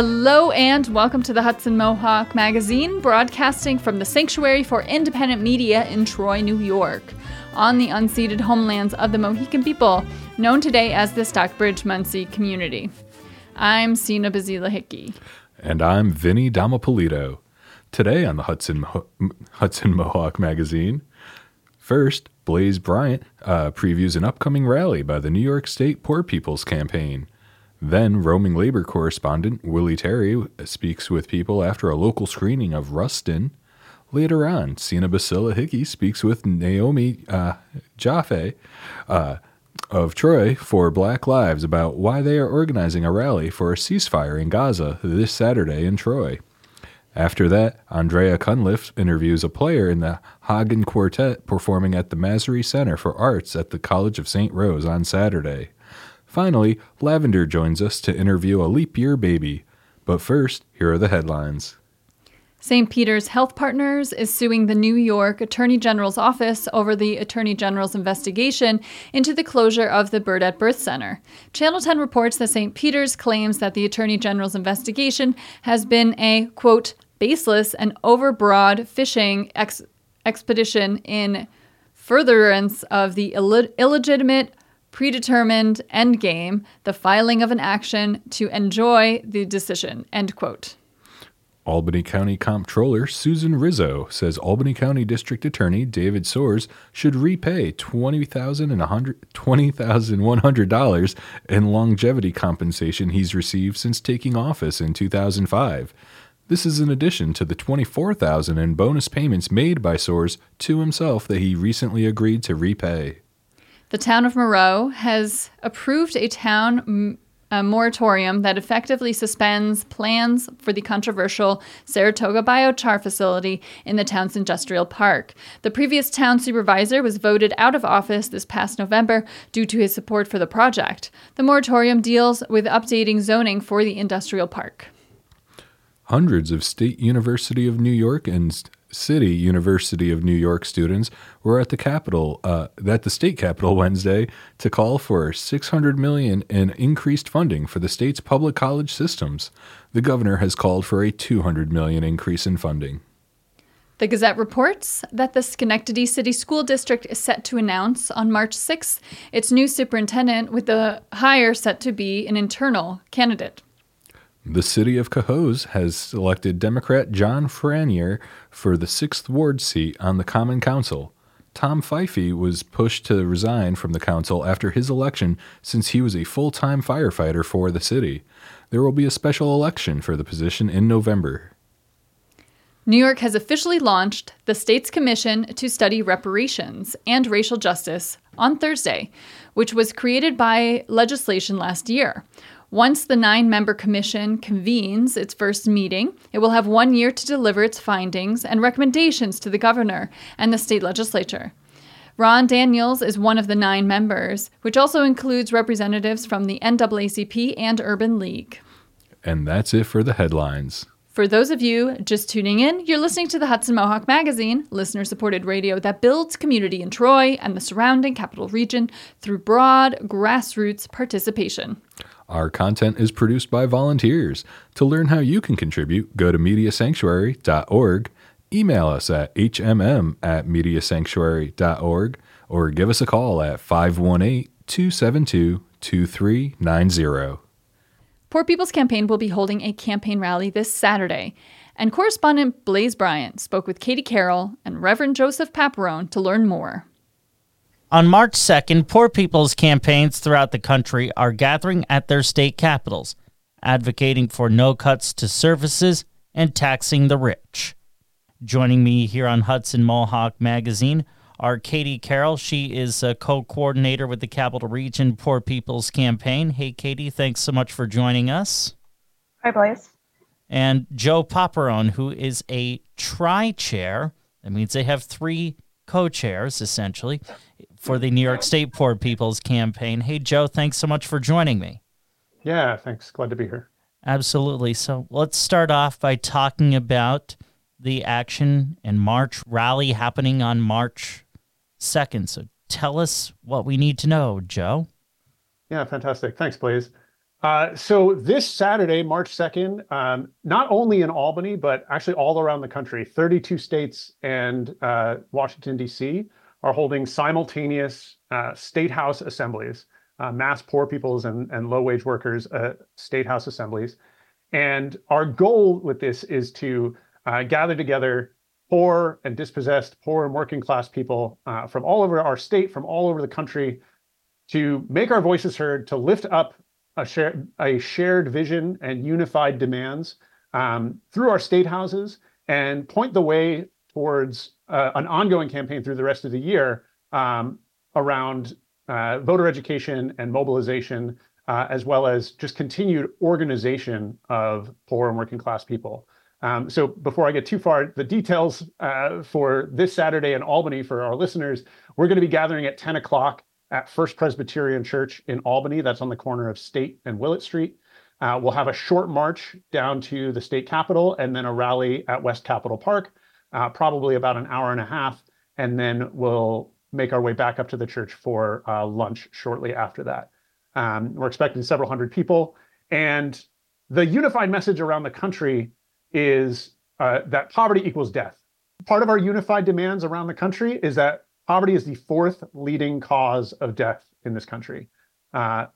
Hello and welcome to the Hudson Mohawk Magazine, broadcasting from the Sanctuary for Independent Media in Troy, New York, on the unceded homelands of the Mohican people, known today as the Stockbridge Munsee community. I'm Sina Basila Hickey. And I'm Vinny Damapolito. Today on the Hudson, Mo- Hudson Mohawk Magazine, first, Blaise Bryant uh, previews an upcoming rally by the New York State Poor People's Campaign. Then, roaming labor correspondent Willie Terry speaks with people after a local screening of Rustin. Later on, Sina Basila Hickey speaks with Naomi uh, Jaffe uh, of Troy for Black Lives about why they are organizing a rally for a ceasefire in Gaza this Saturday in Troy. After that, Andrea Cunliffe interviews a player in the Hagen Quartet performing at the Massry Center for Arts at the College of St. Rose on Saturday. Finally, Lavender joins us to interview a leap year baby. But first, here are the headlines. St. Peter's Health Partners is suing the New York Attorney General's office over the Attorney General's investigation into the closure of the Burdett Birth Center. Channel 10 reports that St. Peter's claims that the Attorney General's investigation has been a, quote, baseless and overbroad fishing ex- expedition in furtherance of the Ill- illegitimate predetermined endgame, the filing of an action to enjoy the decision, end quote. Albany County Comptroller Susan Rizzo says Albany County District Attorney David Soares should repay $20,100 in longevity compensation he's received since taking office in 2005. This is in addition to the 24,000 in bonus payments made by Soares to himself that he recently agreed to repay. The town of Moreau has approved a town moratorium that effectively suspends plans for the controversial Saratoga biochar facility in the town's industrial park. The previous town supervisor was voted out of office this past November due to his support for the project. The moratorium deals with updating zoning for the industrial park. Hundreds of State University of New York and City University of New York students were at the Capitol, uh, at the state capitol Wednesday, to call for 600 million in increased funding for the state's public college systems. The governor has called for a 200 million increase in funding. The Gazette reports that the Schenectady City School District is set to announce on March 6 its new superintendent, with the hire set to be an internal candidate. The city of Cohoes has selected Democrat John Franier for the 6th Ward seat on the Common Council. Tom Fife was pushed to resign from the council after his election since he was a full time firefighter for the city. There will be a special election for the position in November. New York has officially launched the state's commission to study reparations and racial justice on Thursday, which was created by legislation last year. Once the nine member commission convenes its first meeting, it will have one year to deliver its findings and recommendations to the governor and the state legislature. Ron Daniels is one of the nine members, which also includes representatives from the NAACP and Urban League. And that's it for the headlines. For those of you just tuning in, you're listening to the Hudson Mohawk Magazine, listener supported radio that builds community in Troy and the surrounding capital region through broad grassroots participation. Our content is produced by volunteers. To learn how you can contribute, go to mediasanctuary.org, email us at hmm at mediasanctuary.org, or give us a call at 518 272 2390. Poor People's Campaign will be holding a campaign rally this Saturday, and correspondent Blaise Bryant spoke with Katie Carroll and Reverend Joseph Paparone to learn more. On March 2nd, poor people's campaigns throughout the country are gathering at their state capitals, advocating for no cuts to services and taxing the rich. Joining me here on Hudson Mohawk Magazine are Katie Carroll. She is a co coordinator with the Capital Region Poor People's Campaign. Hey, Katie, thanks so much for joining us. Hi, boys. And Joe Paparone, who is a tri chair. That means they have three co chairs, essentially for the New York State Poor People's Campaign. Hey, Joe, thanks so much for joining me. Yeah, thanks. Glad to be here. Absolutely. So let's start off by talking about the action and March rally happening on March 2nd. So tell us what we need to know, Joe. Yeah, fantastic. Thanks, Blaise. Uh, so this Saturday, March 2nd, um, not only in Albany, but actually all around the country, 32 states and uh, Washington, D.C. are holding simultaneous uh, state house assemblies, uh, mass poor people's and, and low wage workers uh, state house assemblies. And our goal with this is to gather together poor and dispossessed, poor and working class people from all over our state, from all over the country, to make our voices heard, to lift up a shared, a shared vision and unified demands um, through our state houses and point the way towards uh, an ongoing campaign through the rest of the year um, around uh, voter education and mobilization, uh, as well as just continued organization of poor and working class people. Um, so before I get too far, the details for this Saturday in Albany for our listeners, we're going to be gathering at 10 o'clock at First Presbyterian Church in Albany. That's on the corner of State and Willett Street. We'll have a short march down to the state capitol and then a rally at West Capitol Park, uh, probably about an hour and a half. And then we'll make our way back up to the church for uh, lunch shortly after that. Um, we're expecting several hundred people. And the unified message around the country is uh, that poverty equals death. Part of our unified demands around the country is that poverty is the fourth leading cause of death in this country. Uh,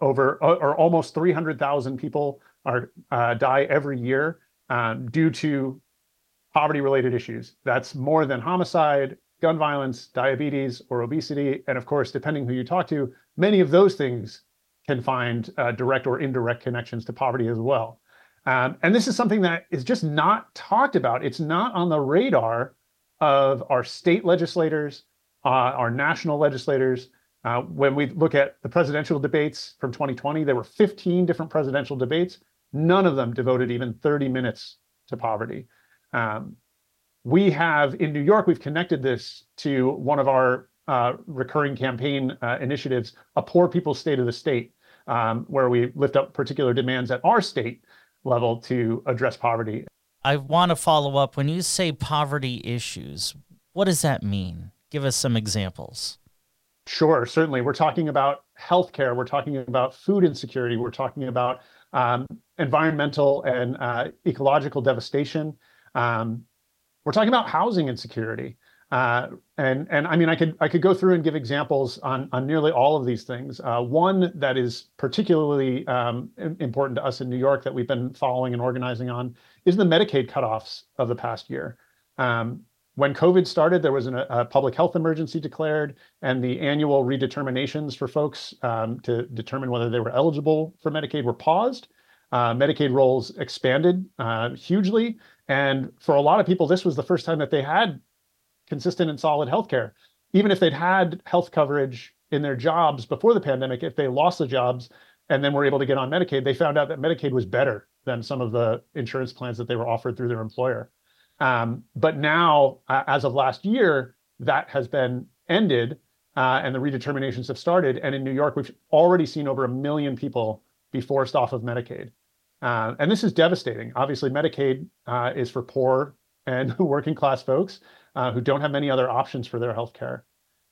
over or almost 300,000 people are uh, die every year um, due to poverty-related issues. That's more than homicide, gun violence, diabetes, or obesity, and of course, depending who you talk to, many of those things can find uh, direct or indirect connections to poverty as well. Um, and this is something that is just not talked about. It's not on the radar of our state legislators, uh, our national legislators. Uh, when we look at the presidential debates from 2020, there were 15 different presidential debates. None of them devoted even 30 minutes to poverty. Um, we have in New York, we've connected this to one of our uh, recurring campaign uh, initiatives, a poor people's state of the state, um, where we lift up particular demands at our state level to address poverty. I want to follow up. When you say poverty issues, what does that mean? Give us some examples. Sure, certainly. We're talking about healthcare. We're talking about food insecurity. We're talking about um, environmental and uh, ecological devastation. Um, we're talking about housing insecurity. Uh, and and I mean, I could I could go through and give examples on on nearly all of these things. Uh, one that is particularly um, important to us in New York that we've been following and organizing on is the Medicaid cutoffs of the past year. Um, when COVID started, there was an, a public health emergency declared, and the annual redeterminations for folks um, to determine whether they were eligible for Medicaid were paused. Uh, Medicaid rolls expanded uh, hugely, and for a lot of people, this was the first time that they had consistent and solid health care. Even if they'd had health coverage in their jobs before the pandemic, if they lost the jobs and then were able to get on Medicaid, they found out that Medicaid was better than some of the insurance plans that they were offered through their employer. Um, but now, uh, as of last year, that has been ended uh, and the redeterminations have started. And in New York, we've already seen over a million people be forced off of Medicaid. Uh, and this is devastating. Obviously, Medicaid uh, is for poor and working class folks uh, who don't have many other options for their health care.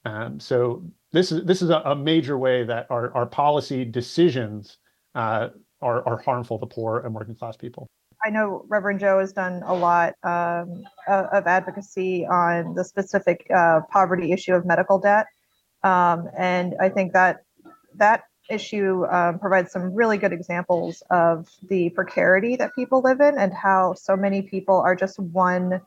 Um, so this is this is a, a, major way that our, our policy decisions uh, are, are harmful to poor and working class people. I know Reverend Joe has done a lot um, of advocacy on the specific uh, poverty issue of medical debt, um, and I think that that issue um, provides some really good examples of the precarity that people live in and how so many people are just one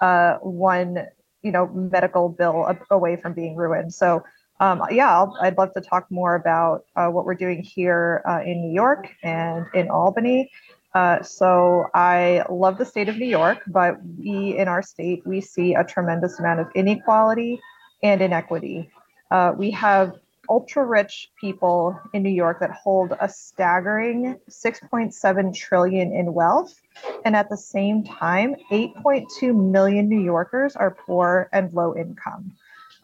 uh, one you know medical bill away from being ruined. So um, yeah, i would love to talk more about uh, what we're doing here uh, in New York and in Albany. Uh, so I love the state of New York, but we in our state, we see a tremendous amount of inequality and inequity. Uh, we have ultra rich people in New York that hold a staggering 6.7 trillion in wealth. And at the same time, 8.2 million New Yorkers are poor and low income,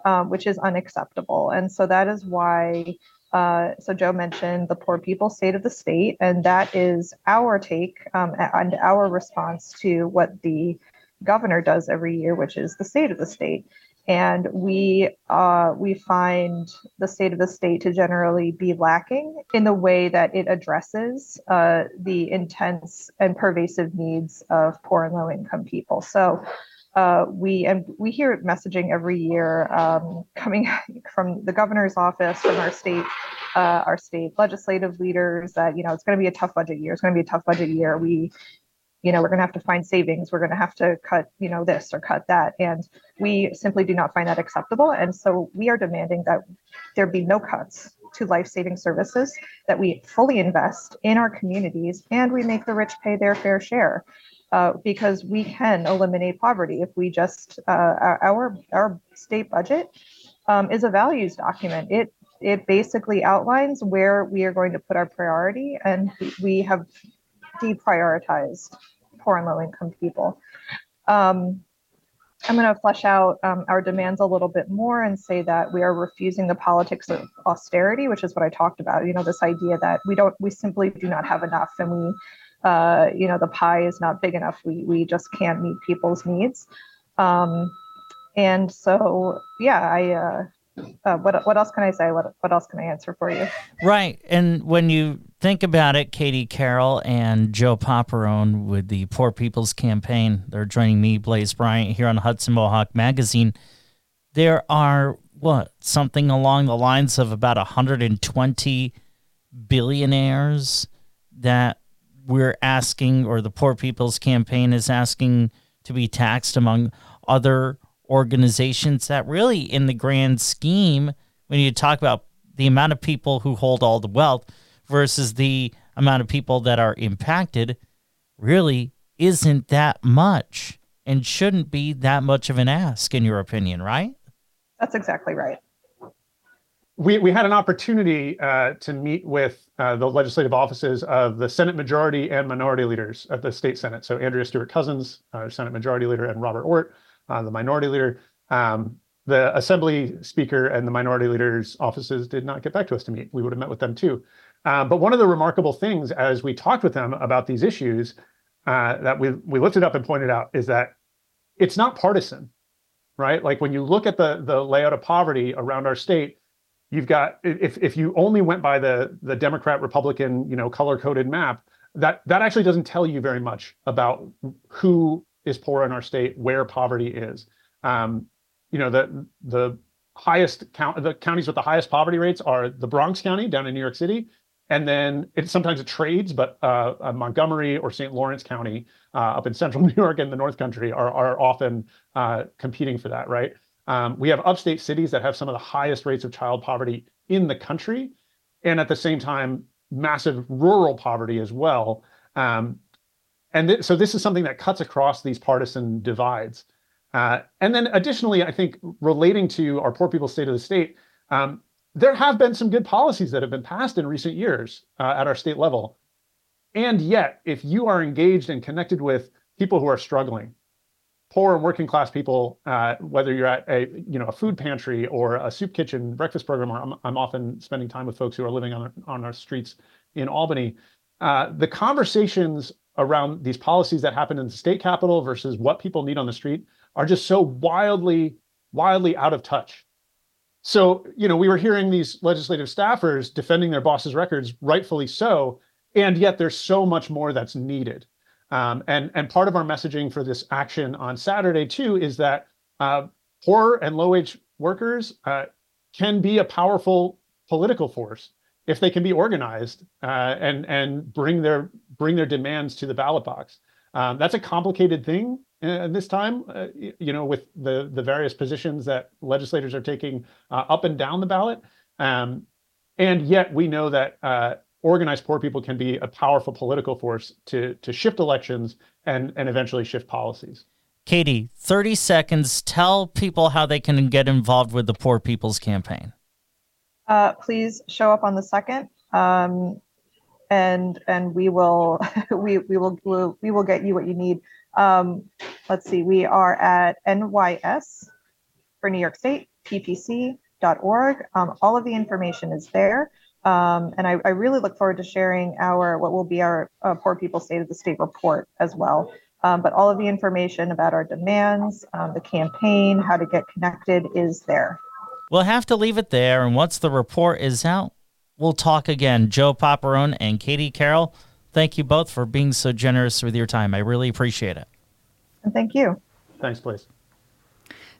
um, which is unacceptable. And so that is why uh, so Joe mentioned the poor people state of the state, and that is our take um, and our response to what the governor does every year, which is the state of the state. And we uh, we find the state of the state to generally be lacking in the way that it addresses uh, the intense and pervasive needs of poor and low income people. So uh, we and we hear messaging every year um, coming from the governor's office, from our state, uh, our state legislative leaders that you know it's going to be a tough budget year. It's going to be a tough budget year. We, you know, we're going to have to find savings. We're going to have to cut, you know, this or cut that, and we simply do not find that acceptable. And so we are demanding that there be no cuts to life-saving services. That we fully invest in our communities, and we make the rich pay their fair share uh, because we can eliminate poverty if we just uh, our our state budget um, is a values document. It it basically outlines where we are going to put our priority, and we have deprioritized poor and low income people. Um, I'm going to flesh out um, our demands a little bit more and say that we are refusing the politics of austerity, which is what I talked about. You know, this idea that we don't, we simply do not have enough, and we uh, you know the pie is not big enough we we just can't meet people's needs um, and so yeah i uh, uh, what what else can I say? What what else can I answer for you? Right, and when you think about it, Katie Carroll and Joe Paparone with the Poor People's Campaign, they're joining me, Blaise Bryant, here on Hudson Mohawk Magazine. There are what something along the lines of about 120 billionaires that we're asking, or the Poor People's Campaign is asking to be taxed among other organizations that really, in the grand scheme, when you talk about the amount of people who hold all the wealth versus the amount of people that are impacted, really isn't that much and shouldn't be that much of an ask, in your opinion, right? That's exactly right we, we had an opportunity uh, to meet with uh, the legislative offices of the Senate majority and minority leaders of the state Senate. So Andrea Stewart Cousins, our Senate majority leader, and Robert Ortt, uh, the minority leader. Um, the assembly speaker and the minority leaders' offices did not get back to us to meet. We would have met with them too. Um, but one of the remarkable things as we talked with them about these issues uh, that we, we lifted up and pointed out is that it's not partisan, right? Like when you look at the, the layout of poverty around our state, you've got if if you only went by the the Democrat Republican you know color coded map that that actually doesn't tell you very much about who is poor in our state where poverty is um, you know the the highest counties with the highest poverty rates are the Bronx County down in New York City and then it sometimes it trades but uh, uh, Montgomery or St. Lawrence County uh, up in central New York and the North Country are are often uh, competing for that right um, we have upstate cities that have some of the highest rates of child poverty in the country, and at the same time, massive rural poverty as well. Um, and th- so this is something that cuts across these partisan divides. Uh, and then additionally, I think relating to our poor people's state of the state, um, there have been some good policies that have been passed in recent years uh, at our state level. And yet, if you are engaged and connected with people who are struggling, poor and working class people, uh, whether you're at a you know a food pantry or a soup kitchen breakfast program, or I'm, I'm often spending time with folks who are living on on our streets in Albany. Uh, the conversations around these policies that happen in the state capital versus what people need on the street are just so wildly wildly out of touch. So you know we were hearing these legislative staffers defending their bosses' records, rightfully so, and yet there's so much more that's needed. Um, and, and part of our messaging for this action on Saturday, too, is that uh, poor and low wage workers uh, can be a powerful political force if they can be organized uh, and, and bring, their, bring their demands to the ballot box. Um, that's a complicated thing this time, uh, you know, with the, the various positions that legislators are taking uh, up and down the ballot. Um, and yet we know that organized poor people can be a powerful political force to to shift elections and and eventually shift policies. Katie, 30 seconds. Tell people how they can get involved with the Poor People's Campaign. Uh, please show up on the second, um, and and we will we we we'll, we will get you what you need. Um, let's see, we are at NYS for New York State PPC.org. Um, all of the information is there. Um, and I, I, really look forward to sharing our what will be our uh, Poor People State of the State report as well. Um, but all of the information about our demands, um, the campaign, how to get connected is there. We'll have to leave it there, and once the report is out, we'll talk again. Joe Paparone and Katie Carroll, thank you both for being so generous with your time. I really appreciate it. And thank you. Thanks, Blaise.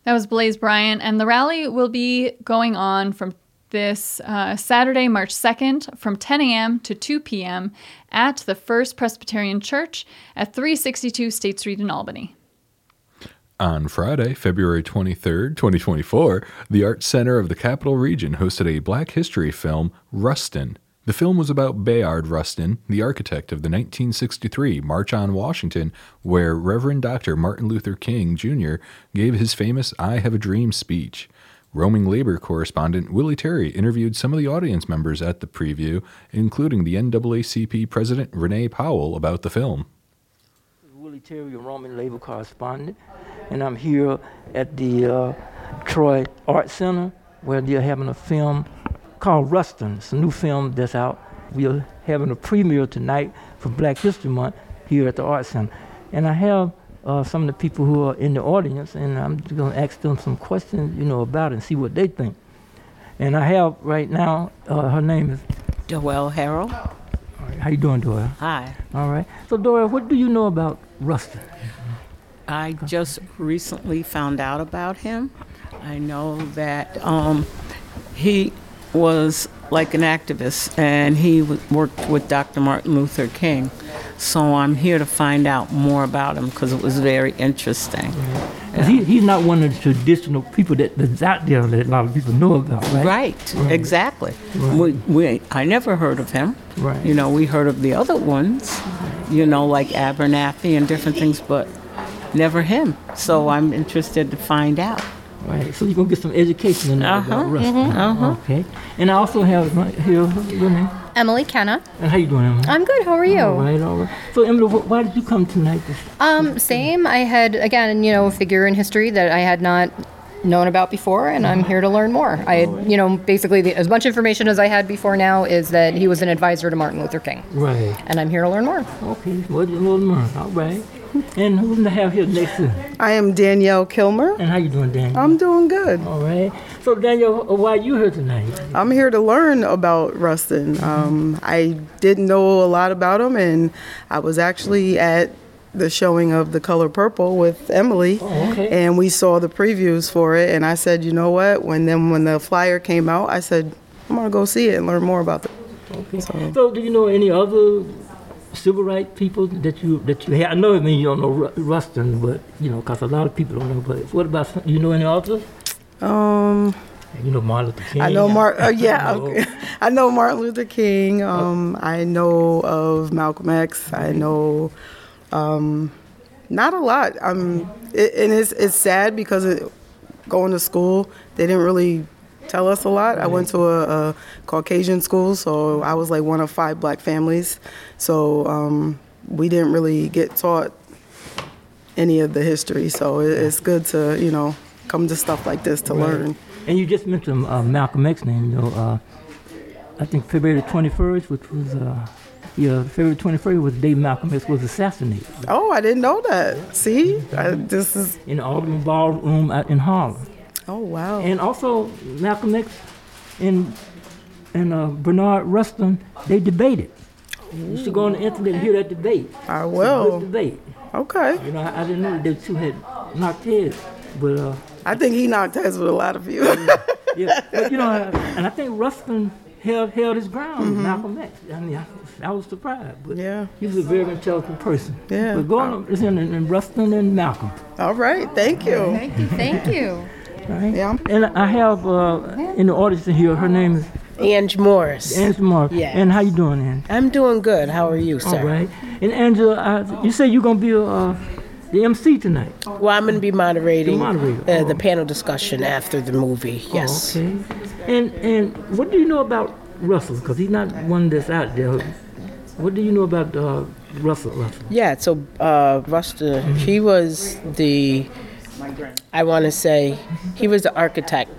That was Blaise Bryant, and the rally will be going on from this uh, Saturday, March 2nd, from 10 a.m. to 2 p.m. at the First Presbyterian Church at 362 State Street in Albany. On Friday, February 23rd, 2024, the Art Center of the Capital Region hosted a Black History film, Rustin. The film was about Bayard Rustin, the architect of the 1963 March on Washington, where Reverend Dr. Martin Luther King Jr. gave his famous I Have a Dream speech. Roaming labor correspondent Willie Terry interviewed some of the audience members at the preview, including the NAACP president Renee Powell, about the film. Willie Terry, a Roman labor correspondent, and I'm here at the uh, Troy Art Center where they're having a film called Rustin. It's a new film that's out. We're having a premiere tonight for Black History Month here at the Art Center. And I have uh, some of the people who are in the audience, and I'm going to ask them some questions, you know, about it and see what they think. And I have right now, uh, her name is. Doelle Harrell. All right, how you doing, Doyle? Hi. All right. So, Doyle, what do you know about Rustin? I just recently found out about him. I know that um, he was like an activist and he w- worked with Dr. Martin Luther King. So I'm here to find out more about him because it was very interesting. 'Cause He, he's not one of the traditional people that, that's out there that a lot of people know about, right? Right, exactly. We, we, I never heard of him. Right. You know, we heard of the other ones, you know, like Abernathy and different things, but never him. So I'm interested to find out. Right. So you're gonna get some education in there Uh-huh, about Rustin. uh-huh. Okay. And I also have right here your name. Emily Kenna. And how you doing, Emily? I'm good. How are you? All right, all right. So Emily, why did you come tonight? To, Um, same. I had again, you know, a figure in history that I had not known about before, and I'm here to learn more. I, had, you know, basically the, as much information as I had before now is that he was an advisor to Martin Luther King, right. and I'm here to learn more. Okay. Well, know more. All right. And who's to have here next to? I am Danielle Kilmer. And how you doing, Danielle? I'm doing good. all right. So Daniel, uh, why are you here tonight? I'm here to learn about Rustin. Um, I didn't know a lot about him, and I was actually at the showing of The Color Purple with Emily, Oh, okay. and we saw the previews for it. And I said, you know what? When then when the flyer came out, I said, I'm gonna go see it and learn more about it. Okay. So, do you know any other civil rights people that you that you have? I know, I mean, you don't know Rustin, but you know, because a lot of people don't know. But what about some- you know any others? Um, You know Martin Luther King. I know Martin. Uh, yeah, okay. I know Martin Luther King. Um, I know of Malcolm X. I know um, not a lot. Um, it, and it's it's sad because it, going to school, they didn't really tell us a lot. I went to a, a Caucasian school, so I was like one of five black families. So um, we didn't really get taught any of the history. So it, it's good to you know come to stuff like this to learn. And you just mentioned uh, Malcolm X name. You know, uh, I think February 21st, which was uh, yeah, February 21st was the day Malcolm X was assassinated Oh, I didn't know that. See, I, this is. in the Audubon Ballroom in Harlem. Oh wow. And also Malcolm X and and uh, Bernard Rustin, they debated. You should go on the internet and hear that debate. I Good will. debate. Okay. You know, I, I didn't know that they two had knocked heads, but uh, I think he knocked heads with a lot of you. yeah, but you know, and I think Rustin held held his ground with Malcolm X. I mean, I, I was surprised, but Mm-hmm. Yeah. he was a very intelligent person. Yeah. But go on, listen, and, and Rustin and Malcolm. All right. Thank you. Thank you. Thank you. Right? Yeah. And I have uh, in the audience here. Her name is Ange Morris. Angela Morris. Yes. And how you doing, Ange? I'm doing good. How are you, sir? All right. And Angela, uh, you say you're gonna be uh, the MC tonight. Well, I'm going to be moderating The moderator, uh, oh. the panel discussion after the movie. Yes. Oh, okay. And and what do you know about Russell? Because he's not one that's out there. What do you know about uh, Russell? Russell? Yeah, so uh, Rusta, he was the, I want to say, he was the architect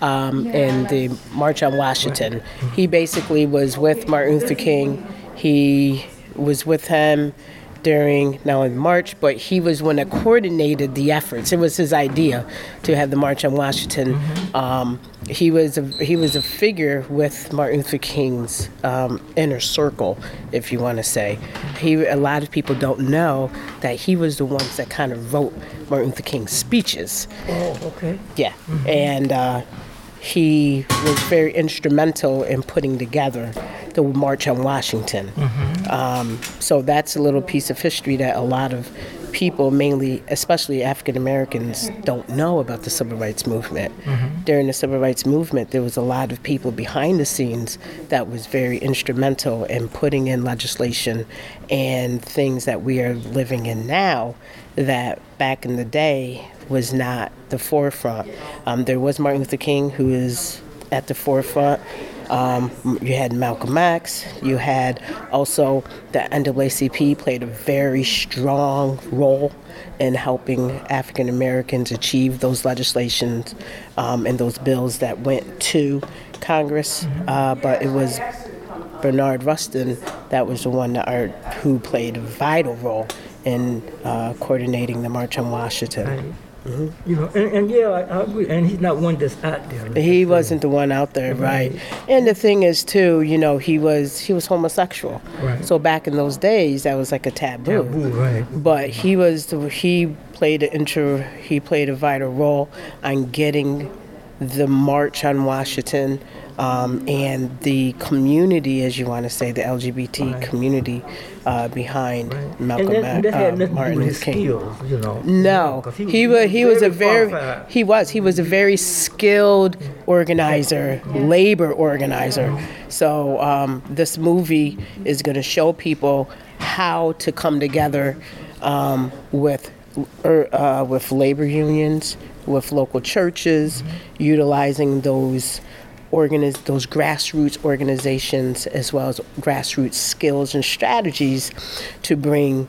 um, in the March on Washington. He basically was with Martin Luther King. He was with him during only the march, but he was one that coordinated the efforts. It was his idea to have the March on Washington. Um, he was a, he was a figure with Martin Luther King's um, inner circle, if you want to say. He a lot of people don't know that he was the ones that kind of wrote Martin Luther King's speeches. Oh, okay. Yeah, and uh, he was very instrumental in putting together the March on Washington. Um, so that's a little piece of history that a lot of people, mainly, especially African Americans, don't know about the civil rights movement. During the civil rights movement, there was a lot of people behind the scenes that was very instrumental in putting in legislation and things that we are living in now that back in the day was not the forefront. Um, there was Martin Luther King who is at the forefront. Um, you had Malcolm X. You had also the NAACP played a very strong role in helping African Americans achieve those legislations um, and those bills that went to Congress. Uh, but it was Bernard Rustin that was the one that are, who played a vital role in uh, coordinating the March on Washington. You know, and, and yeah, I, I agree. And he's not one that's out there. like He wasn't the one out there, right? And the thing is, too, you know, he was he was homosexual. Right. So back in those days, that was like a taboo. Taboo, right. But he was the, he played an intro he played a vital role on getting the march on Washington um, and the community, as you want to say, the LGBT community uh, behind Malcolm and that, that Ma- uh, Martin to do with Luther King. skills, you know. No, 'Cause he was he was a very qualified. he was he was a very skilled organizer, labor organizer. So um, this movie is going to show people how to come together um, with er, uh, with labor unions, with local churches, utilizing those organiz- those grassroots organizations as well as grassroots skills and strategies to bring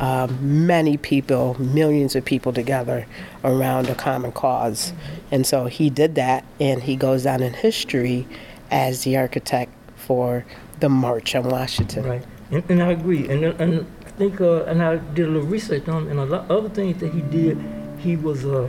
uh, many people, millions of people together around a common cause. And so he did that, and he goes down in history as the architect for the March on Washington. Right, and, and I agree, and and I think, uh, and I did a little research on, him, and a lot of other things that he did. He was, uh,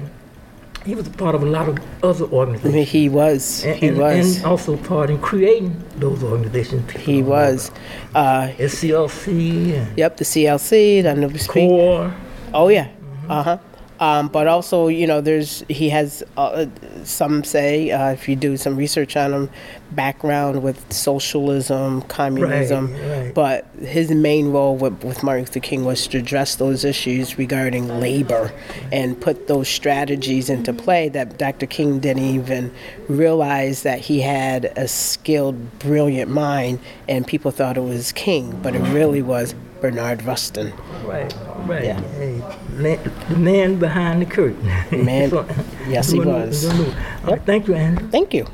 he was a part of a lot of other organizations. I mean, he was. and, he and, was. and also part in creating those organizations. he was. Uh, SCLC and yep, the CLC, the New Speak. CORE. Oh yeah, uh huh. Um, but also, you know, there's he has uh, some say uh, if you do some research on him, background with socialism, communism. right. right. But his main role with, with Martin Luther King was to address those issues regarding labor and put those strategies into play that Dr. King didn't even realize that he had a skilled, brilliant mind, and people thought it was King, but it really was Bernard Rustin. Right, right. Yeah. Hey, man, the man behind the curtain. Man- So, yes, he was. doing- All right, thank you, Andrew. Thank you.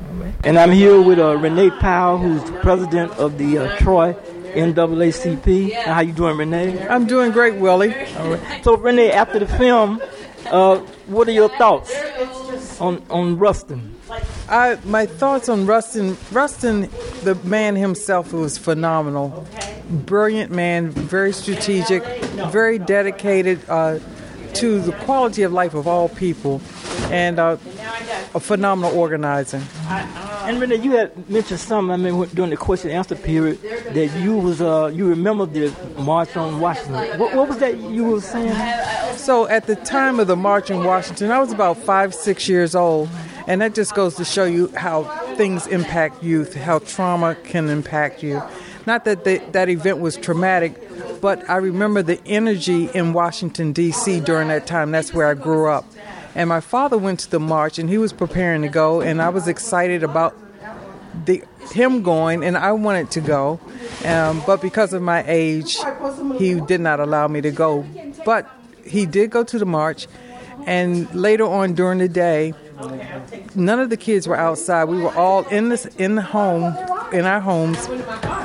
And I'm here with uh, Renee Powell, who's the president of the uh, Troy NAACP. How you doing, Renee? I'm doing great, Willie. All right. So, Renee, after the film, uh, what are your thoughts on on Rustin? I, my thoughts on Rustin. Rustin, the man himself, was phenomenal. Brilliant man, very strategic, very dedicated uh, to the quality of life of all people, and uh, a phenomenal organizer. And Renee, you had mentioned something. I mean, during the question and answer period, that you was uh, you remember the March on Washington. What, what was that you were saying? So at the time of the march in Washington, I was about five, six years old, and that just goes to show you how things impact youth, how trauma can impact you. Not that the, that event was traumatic, but I remember the energy in Washington D.C. during that time. That's where I grew up, and my father went to the march, and he was preparing to go, and I was excited about the him going, and I wanted to go, um, but because of my age, he did not allow me to go. But he did go to the march, and later on during the day, none of the kids were outside. We were all in this in the home, in our homes,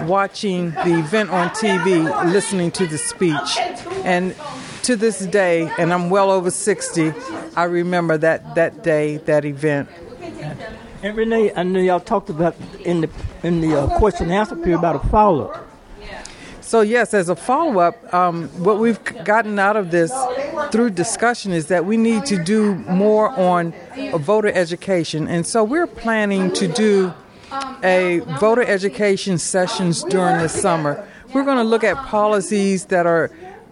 watching the event on TV, listening to the speech, and to this day, and I'm well over 60. I remember that that day, that event. And Renee, I know y'all talked about in the in the uh, question and answer period about a follow. So, yes, as a follow up, um, what we've gotten out of this through discussion is that we need to do more on voter education. And so, we're planning to do a voter education sessions during the summer. We're going to look at policies that are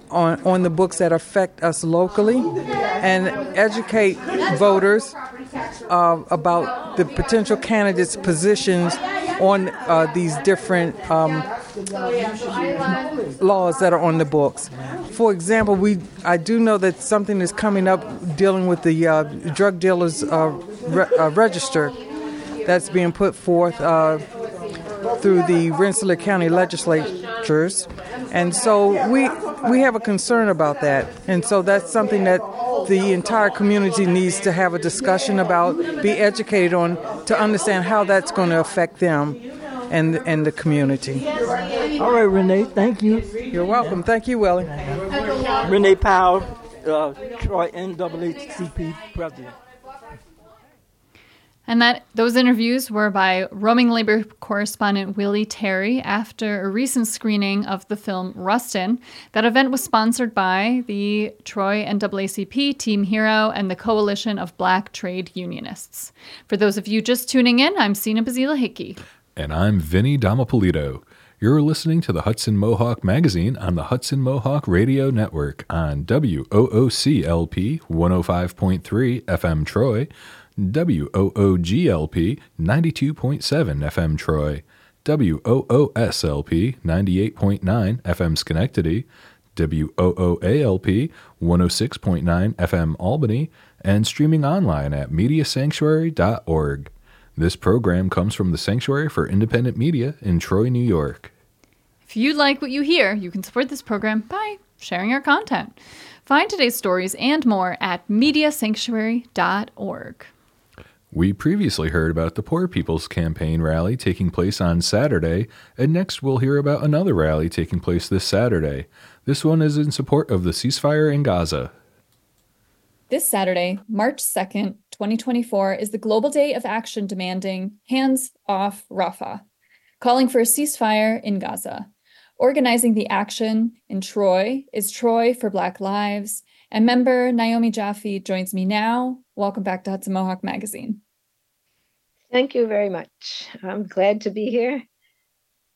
on, on the books that affect us locally and educate voters uh, about the potential candidates' positions on uh, these different um, laws that are on the books. For example, we I do know that something is coming up dealing with the uh, drug dealers uh, re- uh, register that's being put forth uh, through the Rensselaer County legislatures, and so we we have a concern about that, and so that's something that the entire community needs to have a discussion about, be educated on, to understand how that's going to affect them and and the community. All right, Renee, thank you. You're welcome. Thank you, Willie. Renee Powell, uh, Troy NAACP president. And that those interviews were by roaming labor correspondent Willie Terry after a recent screening of the film Rustin. That event was sponsored by the Troy NAACP Team Hero and the Coalition of Black Trade Unionists. For those of you just tuning in, I'm Sina Basila Hickey. And I'm Vinny Damapolito. You're listening to the Hudson Mohawk Magazine on the Hudson Mohawk Radio Network on WOOCLP 105.3 FM Troy, WOOGLP 92.7 FM Troy, WOOSLP 98.9 FM Schenectady, WOOALP 106.9 FM Albany, and streaming online at mediasanctuary.org. This program comes from the Sanctuary for Independent Media in Troy, New York. If you like what you hear, you can support this program by sharing our content. Find today's stories and more at mediasanctuary.org. We previously heard about the Poor People's Campaign rally taking place on Saturday, and next we'll hear about another rally taking place this Saturday. This one is in support of the ceasefire in Gaza. This Saturday, March 2nd, 2024, is the Global Day of Action demanding hands off Rafah, calling for a ceasefire in Gaza. Organizing the action in Troy is Troy for Black Lives, and member Naomi Jaffe joins me now. Welcome back to Hudson Mohawk Magazine. Thank you very much. I'm glad to be here.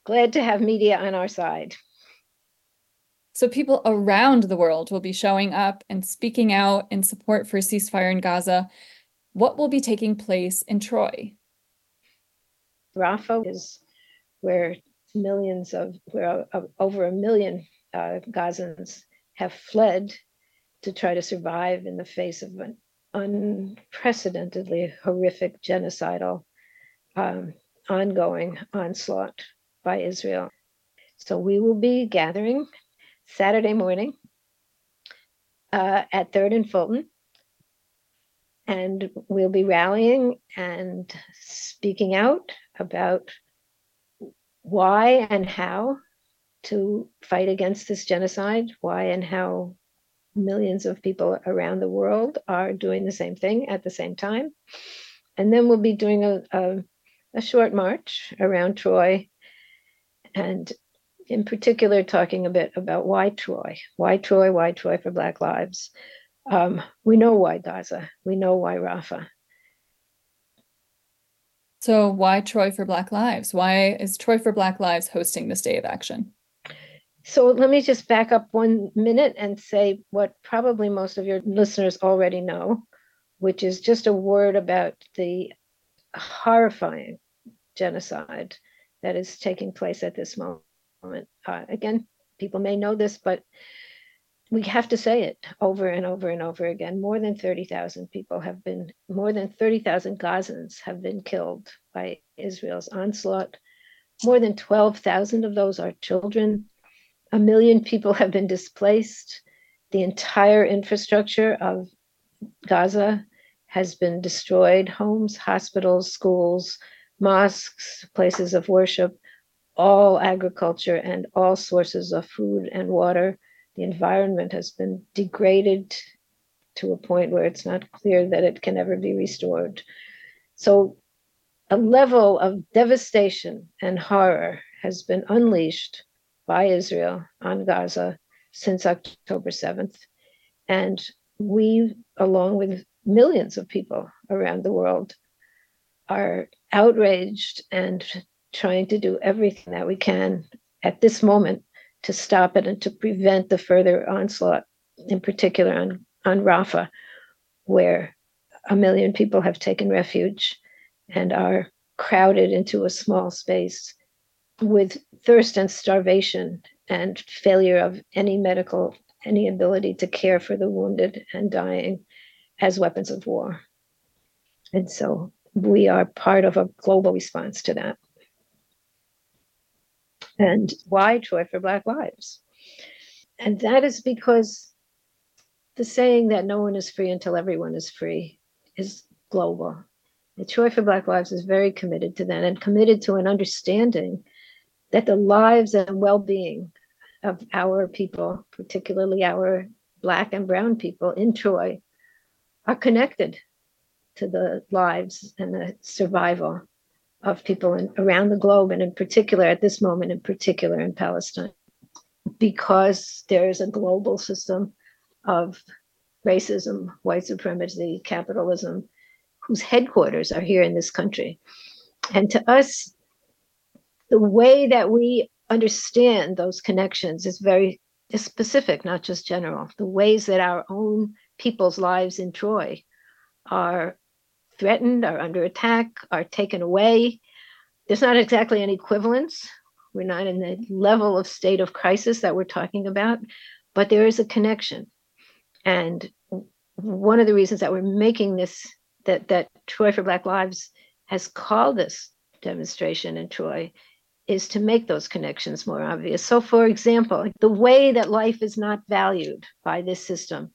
Glad to have media on our side. So, people around the world will be showing up and speaking out in support for a ceasefire in Gaza. What will be taking place in Troy? Rafah is where millions of, where over a million uh, Gazans have fled to try to survive in the face of an unprecedentedly horrific genocidal um, ongoing onslaught by Israel. So we will be gathering Saturday morning uh, at Third and Fulton, and we'll be rallying and speaking out about why and how to fight against this genocide, why and how millions of people around the world are doing the same thing at the same time. And then we'll be doing a, a, a short march around Troy and in particular talking a bit about why Troy, why Troy, why Troy for Black Lives. Um, we know why Gaza, we know why Rafah. So, why Troy for Black Lives? Why is Troy for Black Lives hosting this day of action? So let me just back up one minute and say what probably most of your listeners already know, which is just a word about the horrifying genocide that is taking place at this moment. Uh, again, people may know this, but we have to say it over and over and over again. More than 30,000 people have been, more than 30,000 Gazans have been killed by Israel's onslaught. More than 12,000 of those are children a million people have been displaced. The entire infrastructure of Gaza has been destroyed homes, hospitals, schools, mosques, places of worship, all agriculture, and all sources of food and water. The environment has been degraded to a point where it's not clear that it can ever be restored. So, a level of devastation and horror has been unleashed by Israel on Gaza since October 7th. And we, along with millions of people around the world, are outraged and trying to do everything that we can at this moment to stop it and to prevent the further onslaught, in particular on, on Rafah, where a million people have taken refuge and are crowded into a small space with thirst and starvation and failure of any medical, any ability to care for the wounded and dying as weapons of war. And so we are part of a global response to that. And why Troy for Black Lives? And that is because the saying that no one is free until everyone is free is global. The Troy for Black Lives is very committed to that and committed to an understanding that the lives and well being of our people, particularly our Black and Brown people in Troy, are connected to the lives and the survival of people in, around the globe, and in particular at this moment, in particular in Palestine, because there is a global system of racism, white supremacy, capitalism, whose headquarters are here in this country. And to us, the way that we understand those connections is very specific, not just general. The ways that our own people's lives in Troy are threatened, are under attack, are taken away. There's not exactly an equivalence. We're not in the level of state of crisis that we're talking about, but there is a connection. And one of the reasons that we're making this, that, that Troy for Black Lives has called this demonstration in Troy is to make those connections more obvious. So, for example, the way that life is not valued by this system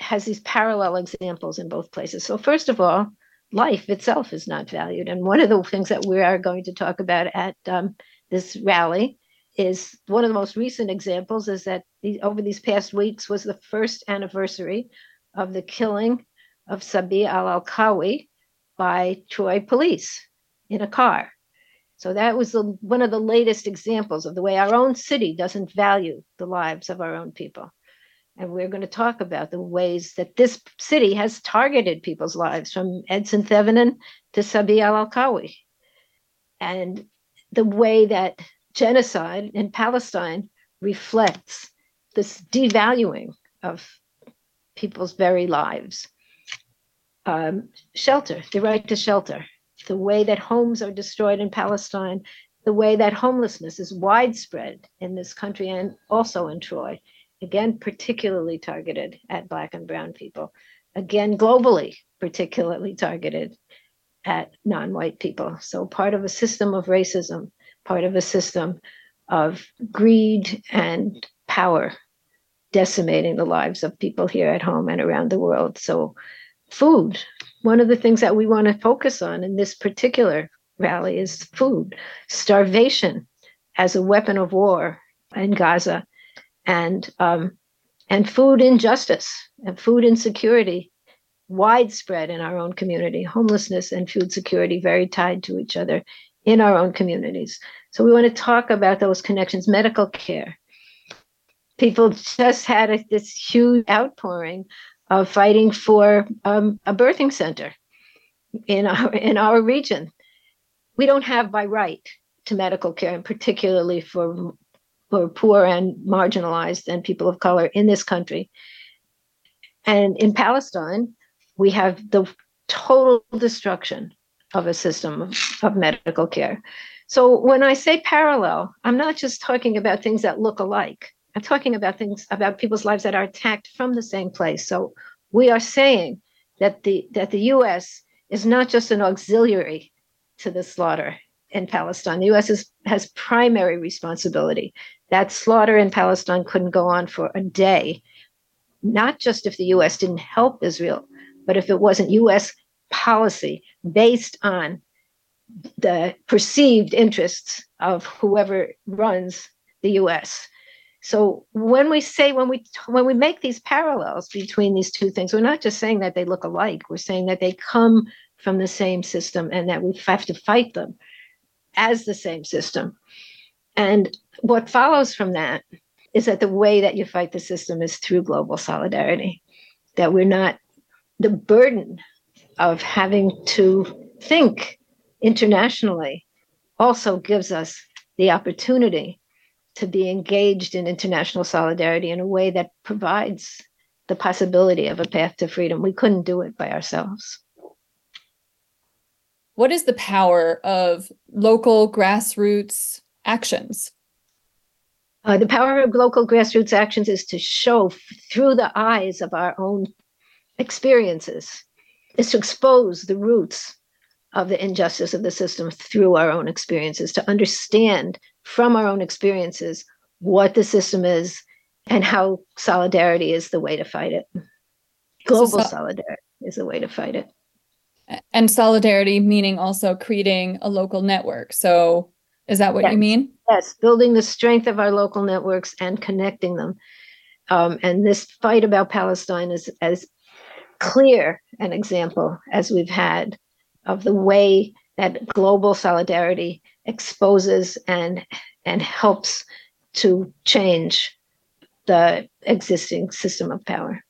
has these parallel examples in both places. So, first of all, life itself is not valued. And one of the things that we are going to talk about at um, this rally is one of the most recent examples is that the, over these past weeks was the first anniversary of the killing of Sabi al Alkawi by Troy police in a car. So that was the, one of the latest examples of the way our own city doesn't value the lives of our own people. And we're going to talk about the ways that this city has targeted people's lives from Edson Thevenin to Sabi al Alkawi. And the way that genocide in Palestine reflects this devaluing of people's very lives. Um, shelter, the right to shelter, the way that homes are destroyed in Palestine, the way that homelessness is widespread in this country and also in Troy again, particularly targeted at Black and Brown people, again, globally, particularly targeted at non white people. So, part of a system of racism, part of a system of greed and power decimating the lives of people here at home and around the world. So, food, one of the things that we want to focus on in this particular rally is food, starvation as a weapon of war in Gaza and um, and food injustice and food insecurity widespread in our own community. Homelessness and food security very tied to each other in our own communities. So we want to talk about those connections medical care. People just had a, this huge outpouring of fighting for um, a birthing center in our in our region we don't have by right to medical care and particularly for for poor and marginalized and people of color in this country. And in Palestine, we have the total destruction of a system of, of medical care. So when I say parallel, I'm not just talking about things that look alike. I'm talking about things about people's lives that are attacked from the same place. So we are saying that the that the US is not just an auxiliary to the slaughter in Palestine. The US is, has primary responsibility that slaughter in Palestine couldn't go on for a day, not just if the US didn't help Israel, but if it wasn't US policy based on the perceived interests of whoever runs the US. So when we say when we when we make these parallels between these two things, we're not just saying that they look alike. We're saying that they come from the same system and that we have to fight them as the same system. And what follows from that is that the way that you fight the system is through global solidarity, that we're not the burden of having to think internationally also gives us the opportunity to be engaged in international solidarity in a way that provides the possibility of a path to freedom. We couldn't do it by ourselves. What is the power of local grassroots actions? Uh, the power of local grassroots actions is to show through the eyes of our own experiences, is to expose the roots of the injustice of the system through our own experiences, to understand from our own experiences what the system is and how solidarity is the way to fight it. Global so, solidarity is the way to fight it. And solidarity meaning also creating a local network. So is that what yes. you mean? Yes, building the strength of our local networks and connecting them. Um, and this fight about Palestine is as clear an example as we've had of the way that global solidarity exposes and and helps to change the existing system of power.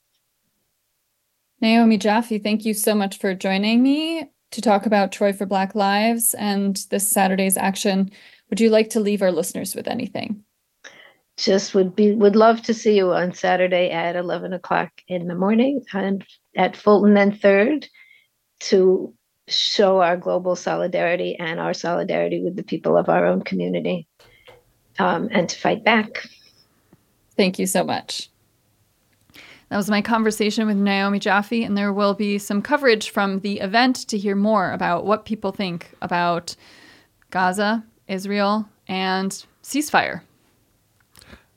Naomi Jaffe, thank you so much for joining me to talk about Troy for Black Lives and this Saturday's action. Would you like to leave our listeners with anything? Just would be would love to see you on Saturday at eleven o'clock in the morning and at Fulton and Third to show our global solidarity and our solidarity with the people of our own community um, and to fight back. Thank you so much. That was my conversation with Naomi Jaffe, and there will be some coverage from the event to hear more about what people think about Gaza, Israel, and ceasefire.